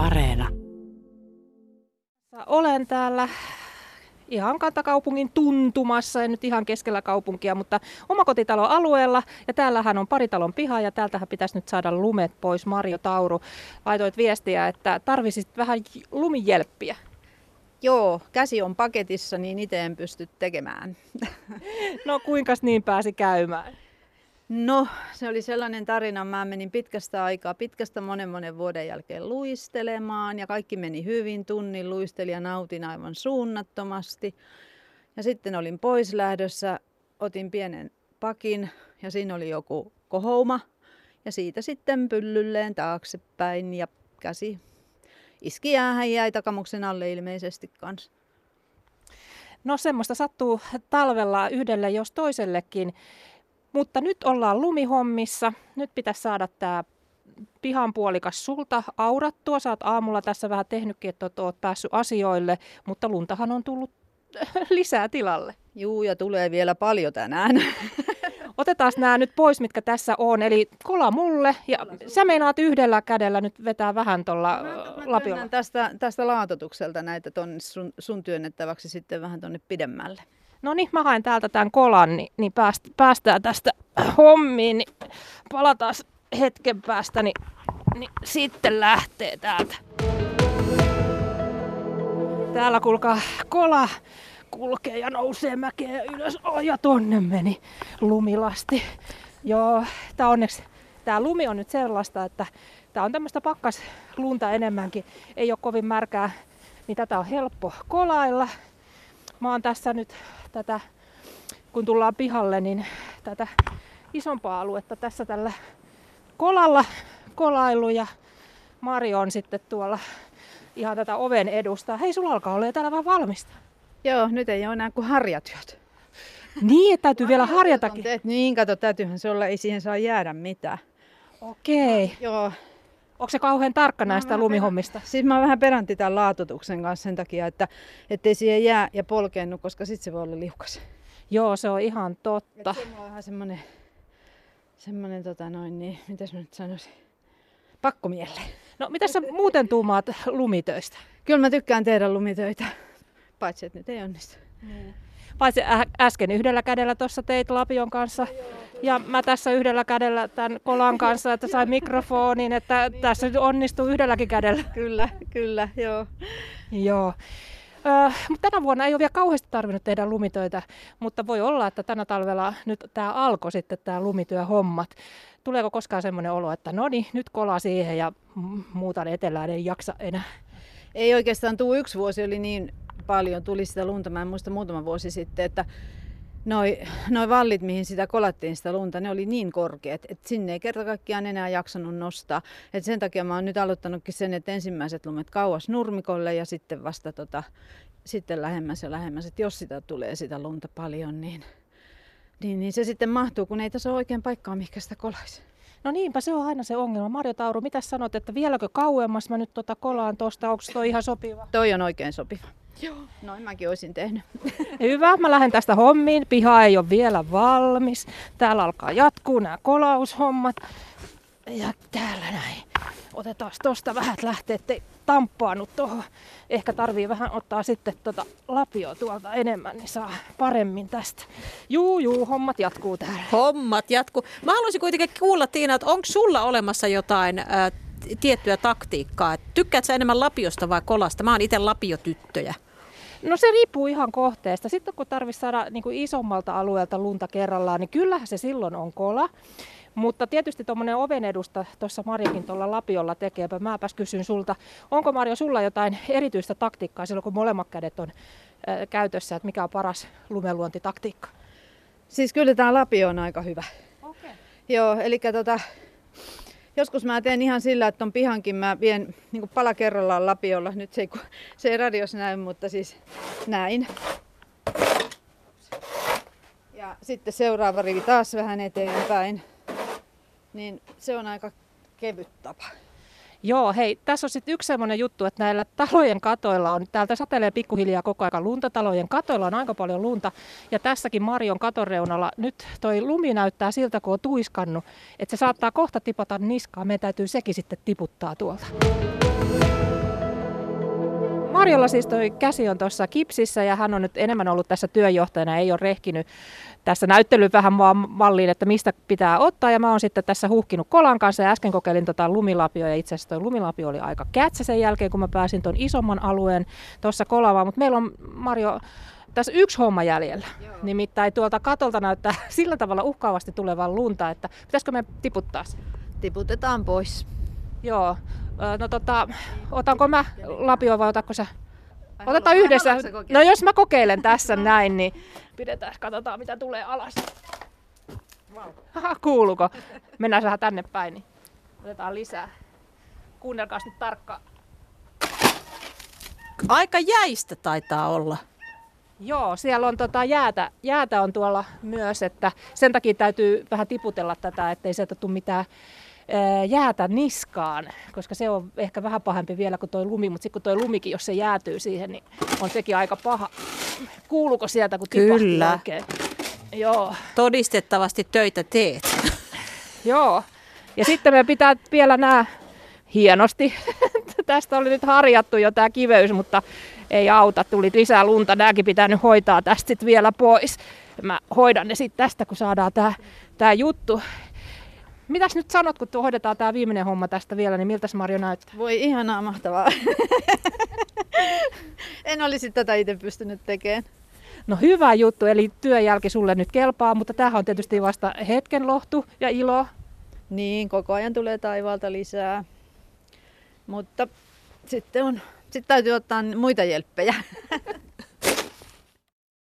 Areena. Olen täällä ihan kantakaupungin tuntumassa, en nyt ihan keskellä kaupunkia, mutta omakotitalon alueella. Ja täällähän on paritalon piha ja täältähän pitäisi nyt saada lumet pois. Marjo Tauru laitoit viestiä, että tarvisit vähän lumijelppiä. Joo, käsi on paketissa, niin itse en pysty tekemään. No kuinka niin pääsi käymään? No, se oli sellainen tarina. Mä menin pitkästä aikaa, pitkästä monen monen vuoden jälkeen luistelemaan ja kaikki meni hyvin. Tunnin luistelin ja nautin aivan suunnattomasti. Ja sitten olin pois lähdössä, otin pienen pakin ja siinä oli joku kohouma. Ja siitä sitten pyllylleen taaksepäin ja käsi iski jäähän jäi takamuksen alle ilmeisesti kanssa. No semmoista sattuu talvella yhdelle jos toisellekin. Mutta nyt ollaan lumihommissa. Nyt pitäisi saada tämä pihan puolikas sulta aurattua. Sä oot aamulla tässä vähän tehnytkin, että oot päässyt asioille, mutta luntahan on tullut lisää tilalle. Juu, ja tulee vielä paljon tänään. Otetaan nämä nyt pois, mitkä tässä on. Eli kola mulle, ja sä meinaat yhdellä kädellä nyt vetää vähän tuolla lapiolla. tästä, tästä laatotukselta näitä tonne sun, sun työnnettäväksi sitten vähän tonne pidemmälle. No niin, mä haen täältä tämän kolan, niin, niin pääst, päästään tästä hommiin. Niin palataan hetken päästä, niin, niin sitten lähtee täältä. Täällä kulkaa kola kulkee ja nousee mäkeä ylös. Oh, ja tonne meni lumilasti. Joo, tää onneksi tää lumi on nyt sellaista, että tää on tämmöistä pakkas lunta enemmänkin. Ei ole kovin märkää, niin tätä on helppo kolailla. Mä oon tässä nyt tätä, kun tullaan pihalle, niin tätä isompaa aluetta tässä tällä kolalla kolailu ja Mario on sitten tuolla ihan tätä oven edusta. Hei, sulla alkaa olla jo täällä vähän valmista. Joo, nyt ei ole enää kuin harjatyöt. Niin, että täytyy vielä harjatakin. Teet, niin, kato, täytyyhän se olla, ei siihen saa jäädä mitään. Okei. Joo. Onko se kauhean tarkka näistä lumihommista? Siis mä vähän peranti tämän laatotuksen kanssa sen takia, että ettei siihen jää ja polkennu, koska sitten se voi olla liukas. Joo, se on ihan totta. Et se on vähän semmonen, semmonen tota noin, niin, mitäs mä nyt sanoisin, pakkomielle. No, mitä sä muuten tuumaat lumitöistä? Kyllä mä tykkään tehdä lumitöitä, paitsi että nyt ei onnistu. Niin. Paitsi ä- äsken yhdellä kädellä tuossa teit Lapion kanssa. Ja mä tässä yhdellä kädellä tämän kolan kanssa, että sain mikrofonin, että tässä nyt onnistuu yhdelläkin kädellä. Kyllä, kyllä, joo. Joo. Öö, mutta tänä vuonna ei ole vielä kauheasti tarvinnut tehdä lumitöitä, mutta voi olla, että tänä talvella nyt tämä alkoi sitten tämä lumityöhommat. Tuleeko koskaan semmoinen olo, että no niin, nyt kola siihen ja muuta etelään ei jaksa enää? Ei oikeastaan tuu yksi vuosi oli niin paljon, tuli sitä lunta, mä en muista muutama vuosi sitten, että noi, noi vallit, mihin sitä kolattiin sitä lunta, ne oli niin korkeat, että sinne ei kerta kaikkiaan enää jaksanut nostaa. Et sen takia mä oon nyt aloittanutkin sen, että ensimmäiset lumet kauas nurmikolle ja sitten vasta tota, sitten lähemmäs ja lähemmäs. Et jos sitä tulee sitä lunta paljon, niin, niin, niin se sitten mahtuu, kun ei tässä ole oikein paikkaa, mihinkä sitä kolaisi. No niinpä se on aina se ongelma. Marjo Tauru, mitä sanot, että vieläkö kauemmas mä nyt tota kolaan tuosta, onko toi ihan sopiva? Toi on oikein sopiva. Joo. Noin mäkin olisin tehnyt. Hyvä, mä lähden tästä hommiin. Piha ei ole vielä valmis. Täällä alkaa jatkuu nämä kolaushommat. Ja täällä näin. Otetaan tosta vähän, että lähtee, ettei tamppaanut tuohon. Ehkä tarvii vähän ottaa sitten tota lapio tuolta enemmän, niin saa paremmin tästä. Juu, juu, hommat jatkuu täällä. Hommat jatkuu. Mä haluaisin kuitenkin kuulla Tiina, että onko sulla olemassa jotain äh, tiettyä taktiikkaa? Tykkäätkö sä enemmän lapiosta vai kolasta? Mä oon itse lapiotyttöjä. No se riippuu ihan kohteesta. Sitten kun tarvitsisi saada niin kuin isommalta alueelta lunta kerrallaan, niin kyllähän se silloin on kola. Mutta tietysti tuommoinen oven edusta tuossa Marjakin tuolla lapiolla tekee. Mäpäs kysyn sulta, onko Marjo sulla jotain erityistä taktiikkaa silloin kun molemmat kädet on ää, käytössä, että mikä on paras lumenluontitaktiikka? Siis kyllä tämä lapio on aika hyvä. Okay. Joo, eli tota, joskus mä teen ihan sillä, että ton pihankin mä vien niin kuin pala kerrallaan lapiolla. Nyt se ei, se ei radios näy, mutta siis näin. Ja sitten seuraava rivi taas vähän eteenpäin. Niin se on aika kevyt tapa. Joo, hei, tässä on sitten yksi semmoinen juttu, että näillä talojen katoilla on, täältä satelee pikkuhiljaa koko ajan lunta, talojen katoilla on aika paljon lunta, ja tässäkin Marion katoreunalla nyt toi lumi näyttää siltä, kun on tuiskannut, että se saattaa kohta tipata niskaan, meidän täytyy sekin sitten tiputtaa tuolta. Marjolla siis toi käsi on tuossa kipsissä ja hän on nyt enemmän ollut tässä työnjohtajana, ei ole rehkinyt tässä näyttely vähän vaan malliin, että mistä pitää ottaa. Ja mä oon sitten tässä huhkinut kolan kanssa ja äsken kokeilin tota lumilapio ja itse asiassa toi lumilapio oli aika kätsä sen jälkeen, kun mä pääsin tuon isomman alueen tuossa kolavaan. Mutta meillä on Marjo tässä yksi homma jäljellä. Joo. Nimittäin tuolta katolta näyttää sillä tavalla uhkaavasti tulevan lunta, että pitäisikö me tiputtaa sen? Tiputetaan pois. Joo. No tota, otanko mä lapio vai otatko sä? Otetaan yhdessä. No jos mä kokeilen tässä näin, niin pidetään, katsotaan mitä tulee alas. Aha, kuuluuko? Mennään vähän tänne päin, niin otetaan lisää. Kuunnelkaa nyt tarkkaan. Aika jäistä taitaa olla. Joo, siellä on tota jäätä, jäätä on tuolla myös, että sen takia täytyy vähän tiputella tätä, ettei sieltä tule mitään jäätä niskaan, koska se on ehkä vähän pahempi vielä kuin tuo lumi, mutta sitten kun tuo lumikin, jos se jäätyy siihen, niin on sekin aika paha. Kuuluuko sieltä, kun Kyllä. oikein? Joo. Todistettavasti töitä teet. Joo. Ja sitten me pitää vielä nämä hienosti. Tästä oli nyt harjattu jo tämä kiveys, mutta ei auta. Tuli lisää lunta. Nämäkin pitää nyt hoitaa tästä sit vielä pois. Mä hoidan ne sitten tästä, kun saadaan tämä, tämä juttu. Mitäs nyt sanot, kun hoidetaan tämä viimeinen homma tästä vielä, niin miltä Marjo näyttää? Voi ihanaa, mahtavaa. en olisi tätä itse pystynyt tekemään. No hyvä juttu, eli työjälki sulle nyt kelpaa, mutta tämähän on tietysti vasta hetken lohtu ja ilo. Niin, koko ajan tulee taivaalta lisää. Mutta sitten on, sitten täytyy ottaa muita jelppejä.